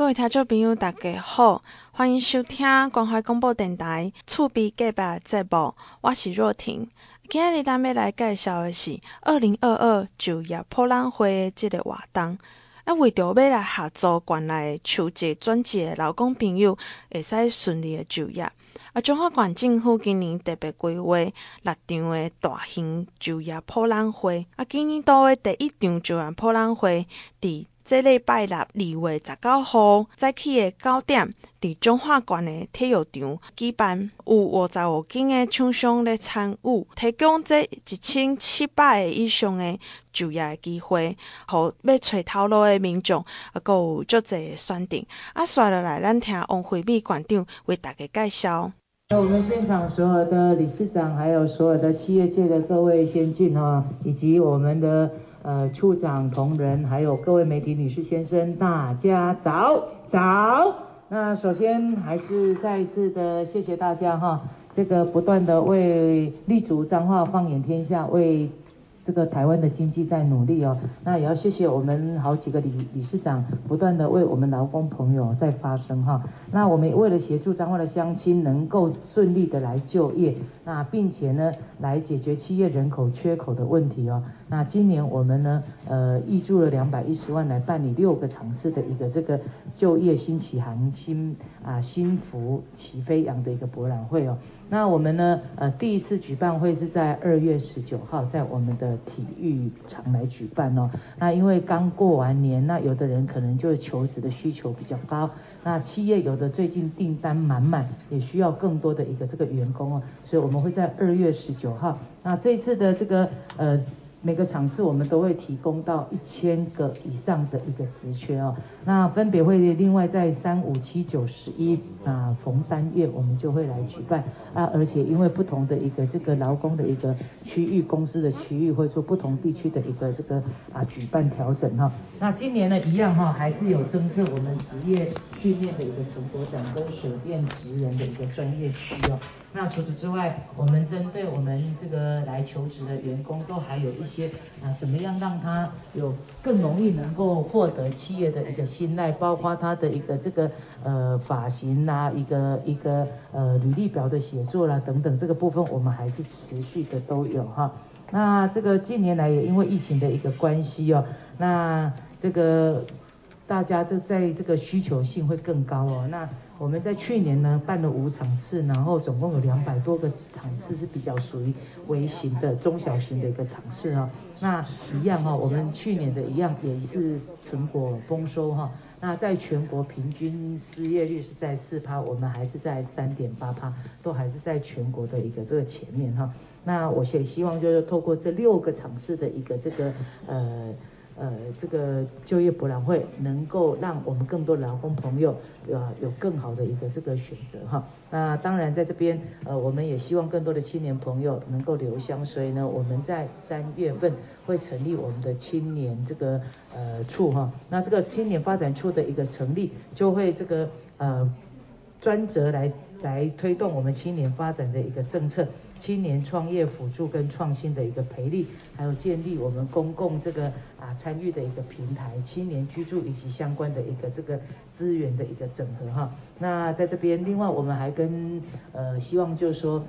各位听众朋友，大家好，欢迎收听关怀广播电台厝边隔壁节目，我是若婷。今日咱要来介绍的是二零二二就业博览会的这个活动。啊，为着要来合作县内求职转职的劳工朋友，会使顺利的就业。啊，中华县政府今年特别规划六场的大型就业博览会。啊，今年度的第一场就业博览会，伫这礼拜六二月十九号早起的九点，伫中华馆的体育场举办，有五十五间的厂商来参与，提供这一千七百个以上的就业机会，互要找头路的民众，啊，有足侪选择。啊，刷落来，咱听王惠美馆长为大家介绍。我们现场所有的理事长，还有所有的企业界的各位先进啊，以及我们的。呃，处长同仁，还有各位媒体女士先生，大家早早。那首先还是再一次的谢谢大家哈，这个不断的为立足彰化，放眼天下，为。这个台湾的经济在努力哦，那也要谢谢我们好几个理理事长不断的为我们劳工朋友在发声哈。那我们为了协助彰化的乡亲能够顺利的来就业，那并且呢来解决企业人口缺口的问题哦。那今年我们呢呃预注了两百一十万来办理六个城市的一个这个就业新起航新啊新福起飞扬的一个博览会哦。那我们呢呃第一次举办会是在二月十九号在我们的。体育场来举办哦，那因为刚过完年，那有的人可能就求职的需求比较高，那企业有的最近订单满满，也需要更多的一个这个员工哦，所以我们会在二月十九号，那这次的这个呃。每个场次我们都会提供到一千个以上的一个职缺哦，那分别会另外在三五七九十一啊逢单月我们就会来举办啊，而且因为不同的一个这个劳工的一个区域公司的区域会做不同地区的一个这个啊举办调整哈。那今年呢一样哈，还是有增设我们职业训练的一个成果展跟水电职人的一个专业区哦。那除此之外，我们针对我们这个来求职的员工，都还有一些啊，怎么样让他有更容易能够获得企业的一个信赖，包括他的一个这个呃发型啦，一个一个呃履历表的写作啦等等，这个部分我们还是持续的都有哈。那这个近年来也因为疫情的一个关系哦，那这个大家都在这个需求性会更高哦，那。我们在去年呢办了五场次，然后总共有两百多个场次是比较属于微型的中小型的一个场次哈。那一样哈，我们去年的一样也是成果丰收哈。那在全国平均失业率是在四趴，我们还是在三点八趴，都还是在全国的一个这个前面哈。那我也希望就是透过这六个场次的一个这个呃。呃，这个就业博览会能够让我们更多劳工朋友，呃，有更好的一个这个选择哈。那当然在这边，呃，我们也希望更多的青年朋友能够留乡，所以呢，我们在三月份会成立我们的青年这个呃处哈。那这个青年发展处的一个成立，就会这个呃专责来来推动我们青年发展的一个政策。青年创业辅助跟创新的一个培力，还有建立我们公共这个啊参与的一个平台，青年居住以及相关的一个这个资源的一个整合哈。那在这边，另外我们还跟呃希望就是说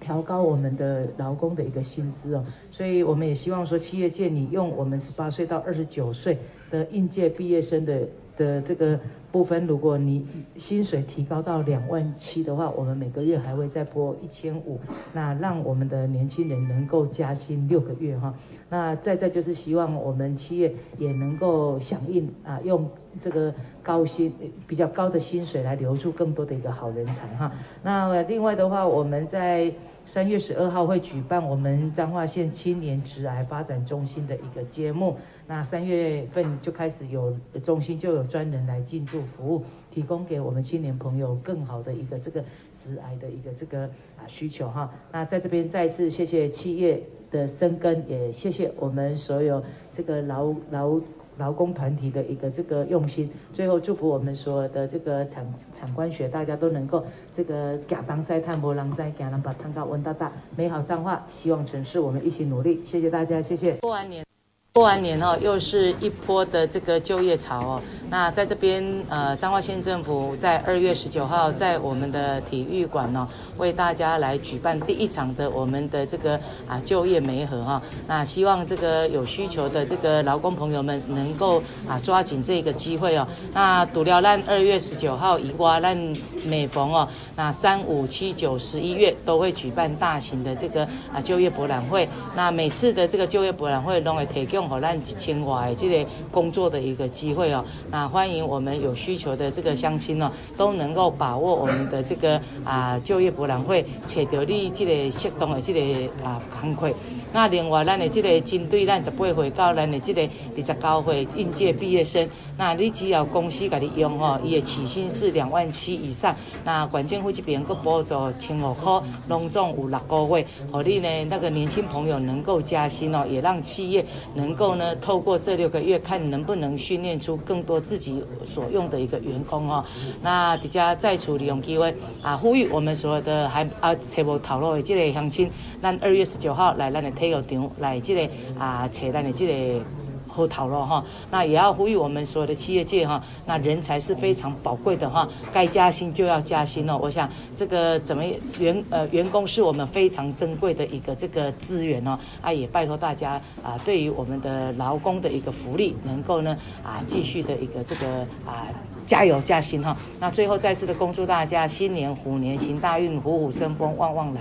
调高我们的劳工的一个薪资哦，所以我们也希望说企业界你用我们十八岁到二十九岁的应届毕业生的的这个。部分，如果你薪水提高到两万七的话，我们每个月还会再拨一千五，那让我们的年轻人能够加薪六个月哈。那再再就是希望我们企业也能够响应啊，用这个高薪比较高的薪水来留住更多的一个好人才哈。那另外的话，我们在。三月十二号会举办我们彰化县青年职涯发展中心的一个揭幕。那三月份就开始有中心就有专人来进驻服务，提供给我们青年朋友更好的一个这个直癌的一个这个啊需求哈。那在这边再次谢谢企业的深耕，也谢谢我们所有这个劳劳。劳工团体的一个这个用心，最后祝福我们所有的这个产产官学，大家都能够这个甲当赛探波浪在甲能把汤高温大大美好彰化，希望城市我们一起努力，谢谢大家，谢谢。过完年，过完年哦，又是一波的这个就业潮哦。那在这边，呃，彰化县政府在二月十九号在我们的体育馆呢，为大家来举办第一场的我们的这个啊就业媒合哈。那希望这个有需求的这个劳工朋友们能够啊抓紧这个机会哦。那独料烂二月十九号以外，咱每逢哦，那三五七九十一月都会举办大型的这个啊就业博览会。那每次的这个就业博览会都会提供给咱一千外的这个工作的一个机会哦。那欢迎我们有需求的这个乡亲呢，都能够把握我们的这个啊就业博览会，且得利这个适当的这个啊工课。那另外，咱的这个针对咱十八岁到咱的这个二十九岁应届毕业生，那你只要公司给你用哦，伊的起薪是两万七以上，那管政府这边个补助千五块，拢总有六个月，好你呢那个年轻朋友能够加薪哦，也让企业能够呢透过这六个月看能不能训练出更多自己所用的一个员工哦。那大家再处利用机会啊，呼吁我们所有的还啊财务讨论的这个乡亲，咱二月十九号来咱的。体育场来这个啊，扯淡的这个好讨论哈。那也要呼吁我们所有的企业界哈，那人才是非常宝贵的哈，该加薪就要加薪哦。我想这个怎么员呃员工是我们非常珍贵的一个这个资源哦。啊，也拜托大家啊，对于我们的劳工的一个福利，能够呢啊继续的一个这个啊加油加薪哈。那最后再次的恭祝大家新年虎年行大运，虎虎生风，旺旺来。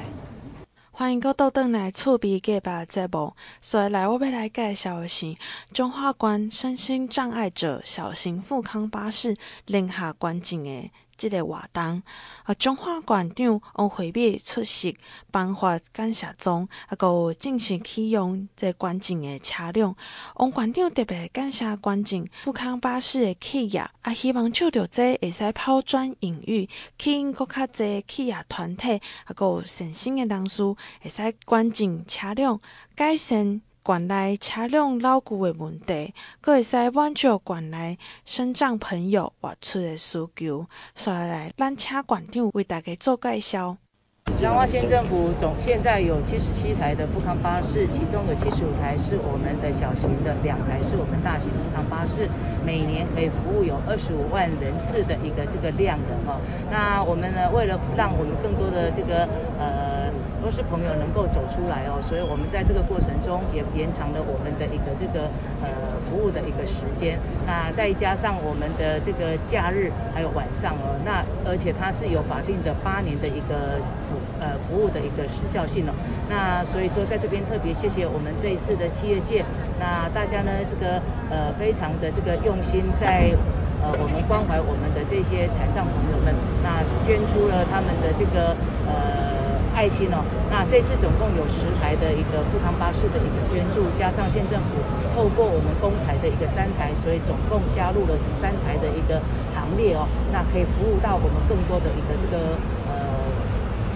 欢迎阁倒转来厝边隔壁节目，所以来我要来介绍的是中华关身心障碍者小型富康巴士零下观景的。这个活动，啊，中华馆长王惠美出席颁发感谢状，啊，阁正式启用这观景的车辆。王馆长特别感谢观景富康巴士的企业，啊，希望借着这会使抛砖引玉，吸引阁较侪企业团体，啊，有善心的人士会使观景车辆改善。馆内车辆老旧的问题，阁会使满足馆内身障朋友外出的需求。所以来，咱请馆长为大家做介绍。彰化县政府总现在有七十七台的富康巴士，其中有七十五台是我们的小型的，两台是我们大型富康巴士，每年可以服务有二十五万人次的一个这个量的哈。那我们呢，为了让我们更多的这个呃。都是朋友能够走出来哦，所以我们在这个过程中也延长了我们的一个这个呃服务的一个时间。那再加上我们的这个假日还有晚上哦，那而且它是有法定的八年的一个服呃服务的一个时效性哦。那所以说在这边特别谢谢我们这一次的企业界，那大家呢这个呃非常的这个用心在呃我们关怀我们的这些残障朋友们，那捐出了他们的这个呃。爱心哦，那这次总共有十台的一个富康巴士的一个捐助，加上县政府透过我们公财的一个三台，所以总共加入了十三台的一个行列哦，那可以服务到我们更多的一个这个呃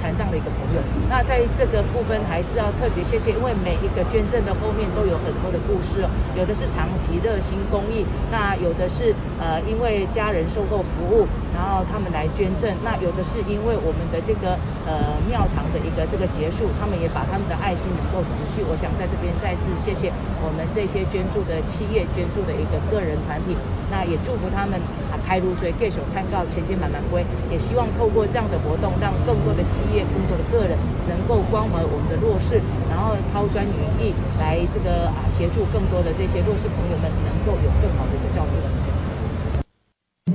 残障的一个朋友。那在这个部分还是要特别谢谢，因为每一个捐赠的后面都有很多的故事哦，有的是长期热心公益，那有的是呃因为家人受够服务。然后他们来捐赠，那有的是因为我们的这个呃庙堂的一个这个结束，他们也把他们的爱心能够持续。我想在这边再次谢谢我们这些捐助的企业、捐助的一个个人团体，那也祝福他们啊开路追，继续看到钱钱满满归。也希望透过这样的活动，让更多的企业、更多的个人能够关怀我们的弱势，然后抛砖引玉，来这个啊协助更多的这些弱势朋友们能够有更好的一个照顾。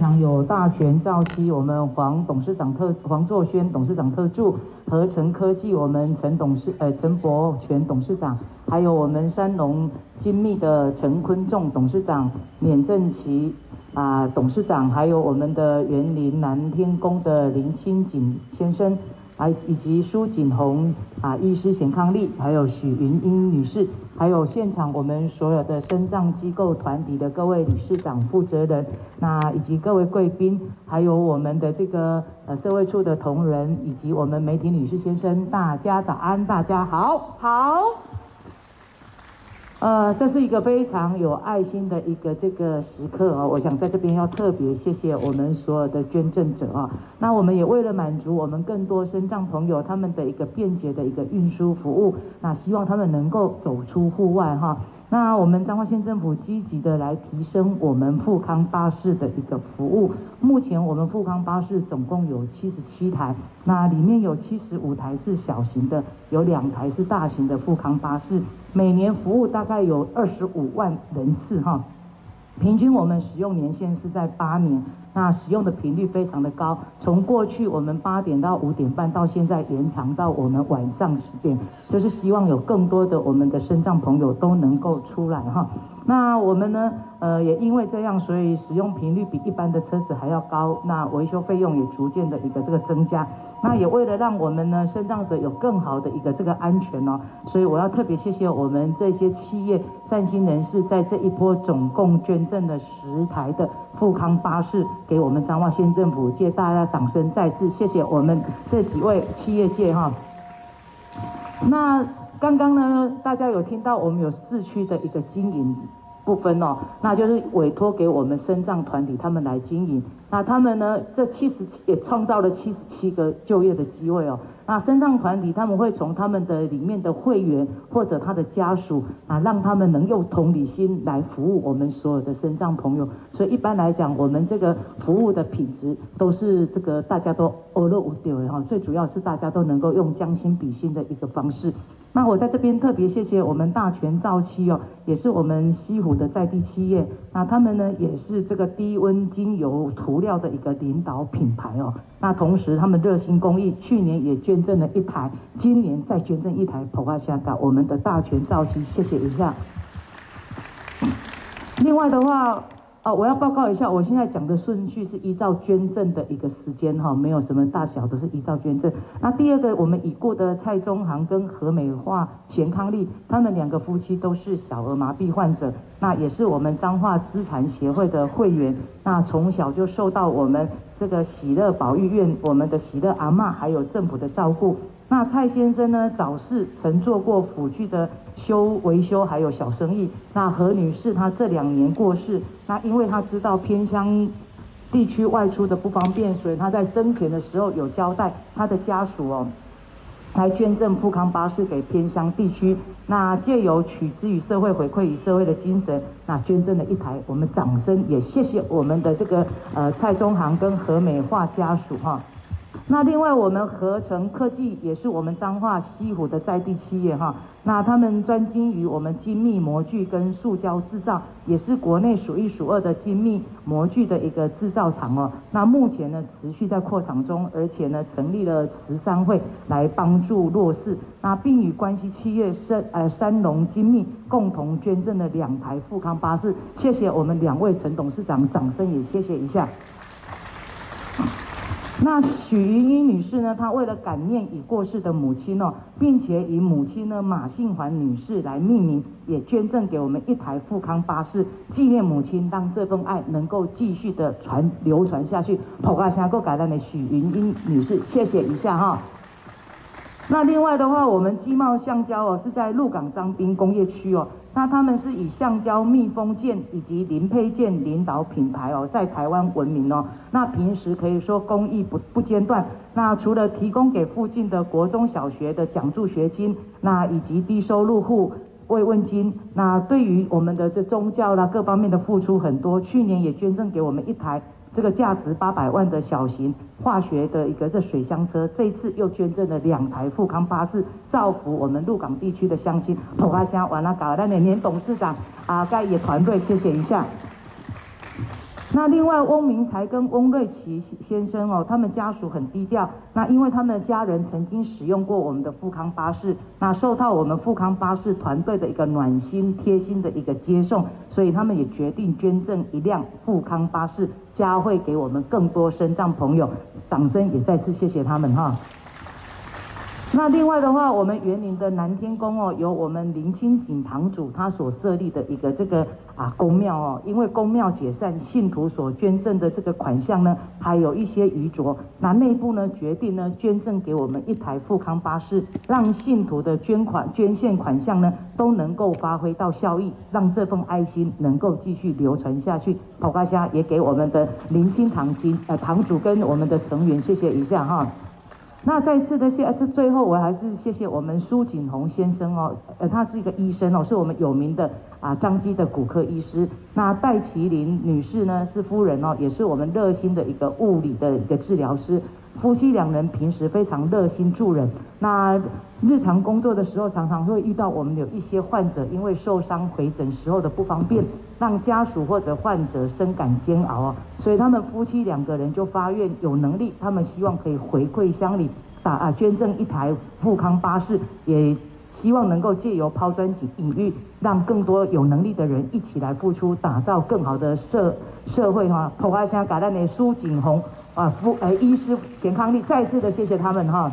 场有大权造机，我们黄董事长特黄作轩董事长特助，合成科技我们陈董事呃陈伯全董事长，还有我们三农精密的陈坤仲董事长，免正奇啊董事长，还有我们的园林南天宫的林清景先生。还，以及苏锦红啊，医师显康丽，还有许云英女士，还有现场我们所有的身障机构团体的各位理事长、负责人，那以及各位贵宾，还有我们的这个呃社会处的同仁，以及我们媒体女士先生，大家早安，大家好，好。呃，这是一个非常有爱心的一个这个时刻哦！我想在这边要特别谢谢我们所有的捐赠者啊。那我们也为了满足我们更多身障朋友他们的一个便捷的一个运输服务，那希望他们能够走出户外哈。那我们彰化县政府积极的来提升我们富康巴士的一个服务。目前我们富康巴士总共有七十七台，那里面有七十五台是小型的，有两台是大型的富康巴士，每年服务大概有二十五万人次哈。平均我们使用年限是在八年，那使用的频率非常的高，从过去我们八点到五点半，到现在延长到我们晚上十点，就是希望有更多的我们的身障朋友都能够出来哈。那我们呢，呃，也因为这样，所以使用频率比一般的车子还要高，那维修费用也逐渐的一个这个增加。那也为了让我们呢，身障者有更好的一个这个安全哦，所以我要特别谢谢我们这些企业善心人士，在这一波总共捐赠了十台的富康巴士给我们彰化县政府，借大家掌声，再次谢谢我们这几位企业界哈。那刚刚呢，大家有听到我们有四区的一个经营。部分哦，那就是委托给我们身障团体他们来经营。那他们呢，这七十七也创造了七十七个就业的机会哦。那身障团体他们会从他们的里面的会员或者他的家属啊，让他们能用同理心来服务我们所有的身障朋友。所以一般来讲，我们这个服务的品质都是这个大家都阿乐无丢的哈。最主要是大家都能够用将心比心的一个方式。那我在这边特别谢谢我们大全造漆哦，也是我们西湖的在地企业。那他们呢，也是这个低温精油涂料的一个领导品牌哦。那同时他们热心公益，去年也捐赠了一台，今年再捐赠一台普华香港我们的大全造漆，谢谢一下。另外的话。哦，我要报告一下，我现在讲的顺序是依照捐赠的一个时间哈，没有什么大小，都是依照捐赠。那第二个，我们已故的蔡宗航跟何美化、钱康利，他们两个夫妻都是小儿麻痹患者，那也是我们彰化资产协会的会员，那从小就受到我们这个喜乐保育院、我们的喜乐阿嬷还有政府的照顾。那蔡先生呢，早逝曾做过辅具的修维修，还有小生意。那何女士她这两年过世，那因为她知道偏乡地区外出的不方便，所以她在生前的时候有交代她的家属哦，来捐赠富康巴士给偏乡地区。那借由取之于社会，回馈于社会的精神，那捐赠了一台，我们掌声也谢谢我们的这个呃蔡中航跟何美化家属哈。那另外，我们合成科技也是我们彰化西湖的在地企业哈。那他们专精于我们精密模具跟塑胶制造，也是国内数一数二的精密模具的一个制造厂哦。那目前呢，持续在扩厂中，而且呢，成立了慈善会来帮助弱势。那并与关系企业山呃山龙精密共同捐赠了两台富康巴士。谢谢我们两位陈董事长，掌声也谢谢一下。那许云英女士呢？她为了感念已过世的母亲哦，并且以母亲呢马信环女士来命名，也捐赠给我们一台富康巴士，纪念母亲，让这份爱能够继续的传流传下去。普华香够感恩的许云英女士，谢谢一下哈。那另外的话，我们基茂橡胶哦是在鹿港彰滨工业区哦。那他们是以橡胶密封件以及零配件领导品牌哦，在台湾闻名哦。那平时可以说公益不不间断。那除了提供给附近的国中小学的奖助学金，那以及低收入户慰问金，那对于我们的这宗教啦各方面的付出很多。去年也捐赠给我们一台。这个价值八百万的小型化学的一个这水箱车，这一次又捐赠了两台富康巴士，造福我们鹿港地区的乡亲。普阿乡完了，搞了那年董事长啊，盖也团队，谢谢一下。那另外，翁明才跟翁瑞奇先生哦，他们家属很低调。那因为他们的家人曾经使用过我们的富康巴士，那受到我们富康巴士团队的一个暖心贴心的一个接送，所以他们也决定捐赠一辆富康巴士，嘉惠给我们更多身障朋友。掌声也再次谢谢他们哈。那另外的话，我们园林的南天宫哦，由我们林清景堂主他所设立的一个这个啊宫庙哦，因为宫庙解散，信徒所捐赠的这个款项呢，还有一些余絀，那内部呢决定呢捐赠给我们一台富康巴士，让信徒的捐款捐献款项呢都能够发挥到效益，让这份爱心能够继续流传下去。好，大家也给我们的林清堂金呃堂主跟我们的成员谢谢一下哈。那再次的谢，这最后我还是谢谢我们苏锦宏先生哦，呃，他是一个医生哦，是我们有名的啊张基的骨科医师。那戴麒麟女士呢是夫人哦，也是我们热心的一个物理的一个治疗师。夫妻两人平时非常热心助人，那日常工作的时候常常会遇到我们有一些患者因为受伤回诊时候的不方便，让家属或者患者深感煎熬啊，所以他们夫妻两个人就发愿有能力，他们希望可以回馈乡里，打啊捐赠一台富康巴士，也希望能够借由抛砖引玉，让更多有能力的人一起来付出，打造更好的社社会哈。头发现感恩的苏景红。啊，夫呃，医师钱康利，再次的谢谢他们哈。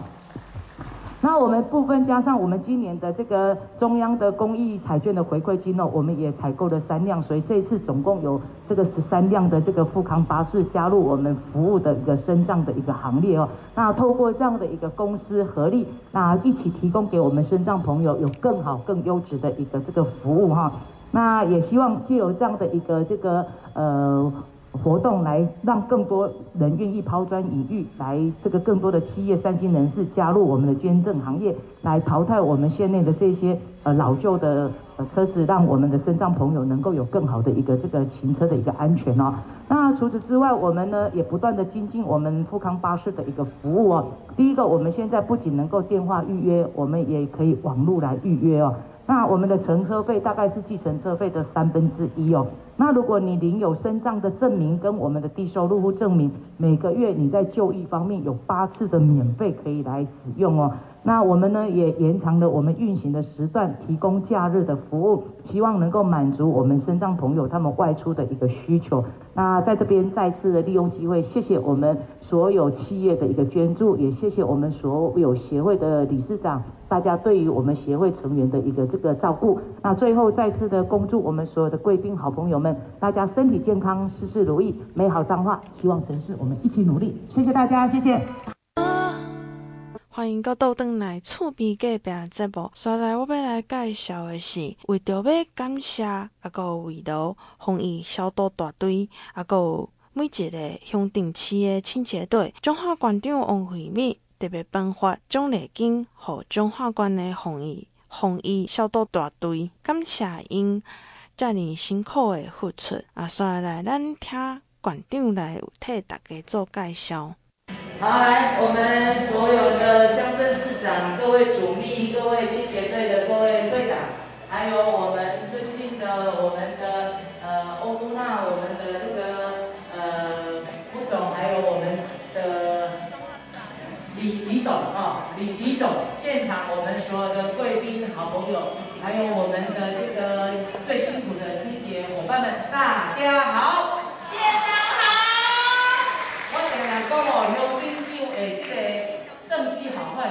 那我们部分加上我们今年的这个中央的公益彩券的回馈金哦，我们也采购了三辆，所以这次总共有这个十三辆的这个富康巴士加入我们服务的一个身障的一个行列哦。那透过这样的一个公司合力，那一起提供给我们身障朋友有更好、更优质的一个这个服务哈。那也希望借由这样的一个这个呃。活动来让更多人愿意抛砖引玉，来这个更多的企业三星人士加入我们的捐赠行业，来淘汰我们县内的这些呃老旧的呃车子，让我们的身障朋友能够有更好的一个这个行车的一个安全哦。那除此之外，我们呢也不断的精进我们富康巴士的一个服务哦。第一个，我们现在不仅能够电话预约，我们也可以网络来预约哦。那我们的乘车费大概是计程车费的三分之一哦。那如果你领有身障的证明跟我们的低收入户证明，每个月你在就医方面有八次的免费可以来使用哦。那我们呢也延长了我们运行的时段，提供假日的服务，希望能够满足我们身障朋友他们外出的一个需求。那在这边再次的利用机会，谢谢我们所有企业的一个捐助，也谢谢我们所有协会的理事长，大家对于我们协会成员的一个这个照顾。那最后再次的恭祝我们所有的贵宾好朋友们，大家身体健康，事事如意，美好彰化，希望城市我们一起努力。谢谢大家，谢谢。欢迎阁倒转来厝边隔壁节目。接来我要来介绍的是，为着要感谢，啊，阁有为了防疫消毒大队，啊，阁有每一个乡镇市的清洁队。彰化县长王惠美特别颁发奖励金，予彰化县的红衣红衣消毒大队，感谢因遮尔辛苦的付出。啊，接下来咱听馆长来替大家做介绍。好，来，我们所有的乡镇市长、各位主秘、各位清洁队的各位队长，还有我们总，现场我们所有的贵宾、好朋友，还有我们的这个最辛苦的清洁伙伴们，大家好。谢谢好。我点两个哦，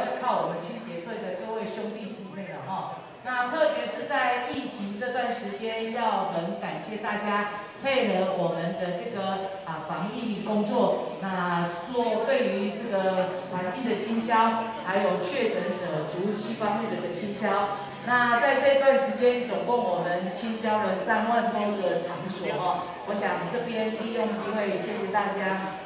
就靠我们清洁队的各位兄弟姐妹了哈。那特别是在疫情这段时间，要很感谢大家配合我们的这个啊防疫工作，那做对于这个环境的清消，还有确诊者足迹方面的一个清消。那在这段时间，总共我们清消了三万多个场所哦。我想这边利用机会，谢谢大家。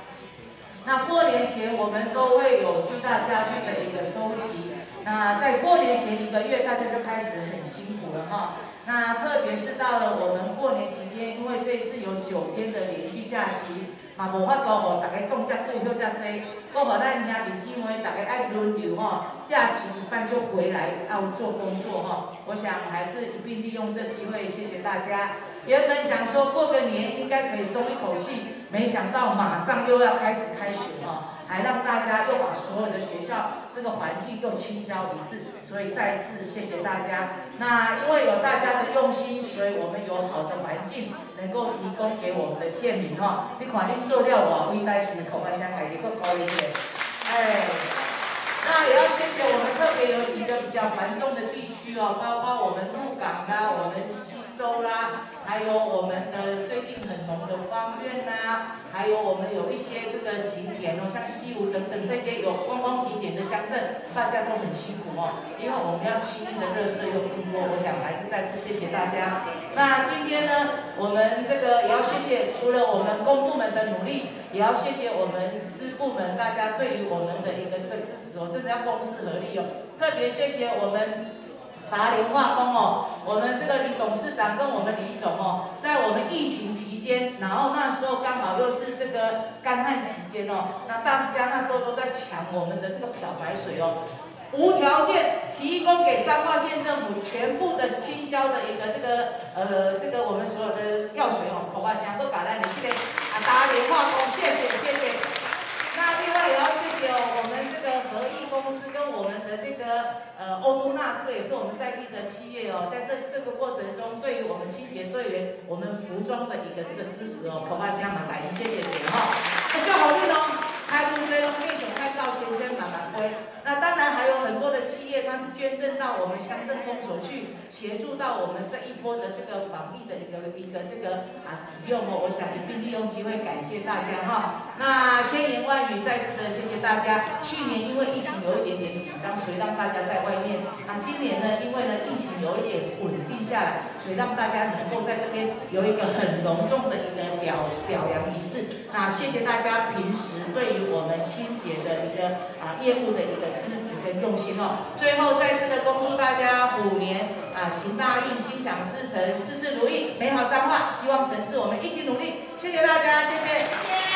那过年前我们都会有巨大家具的一个收集。那在过年前一个月，大家就开始很辛哈。那特别是到了我们过年期间，因为这一次有九天的连续假期，嘛无法度让大家放假过休假期，我和咱兄弟姊妹大家爱轮流哈，假期一半就回来要做工作哈。我想还是一并利用这机会，谢谢大家。原本想说过个年应该可以松一口气。没想到马上又要开始开学了，还让大家又把所有的学校这个环境又清消一次，所以再次谢谢大家。那因为有大家的用心，所以我们有好的环境能够提供给我们的县民哈。你看你做了我微带型的口外香港一个高一些，哎，那也要谢谢我们特别有几个比较繁重的地区哦，包括我们鹿港啊，我们州。啦，还有我们的最近很红的方院呐，还有我们有一些这个景点哦，像西湖等等这些有观光景点的乡镇，大家都很辛苦哦，因为我们要清运的垃圾又更多，我想还是再次谢谢大家。那今天呢，我们这个也要谢谢，除了我们公部门的努力，也要谢谢我们私部门大家对于我们的一个这个支持哦，真的要公私合力哦，特别谢谢我们。达联化工哦，我们这个李董事长跟我们李总哦，在我们疫情期间，然后那时候刚好又是这个干旱期间哦，那大家那时候都在抢我们的这个漂白水哦，无条件提供给彰化县政府全部的倾销的一个这个呃这个我们所有的药水哦，口啊香都搞来你这边啊达联化工，谢谢谢谢。那另外也要谢谢哦，我们这合益公司跟我们的这个呃欧都纳，这个也是我们在地的企业哦，在这这个过程中，对于我们清洁队员，我们服装的一个这个支持哦，恐怕相当满意，谢谢姐哈。那叫好运哦，开工追龙，英雄开到千千满满归。那当然还有很多的企业，它是捐赠到我们乡镇公所去，协助到我们这一波的这个防疫的一个一个这个啊使用哦。我想一并利用机会感谢大家哈。那千言万语再次的谢谢大家。去年因为疫情有一点点紧张，所以让大家在外面。那今年呢，因为呢疫情有一点稳定下来，所以让大家能够在这边有一个很隆重的一个表表扬仪式。那谢谢大家平时对于我们清洁的一个啊业务的一个。支持跟用心哦，最后再次的恭祝大家虎年啊行大运，心想事成，事事如意，美好彰化，希望城市我们一起努力，谢谢大家，谢谢。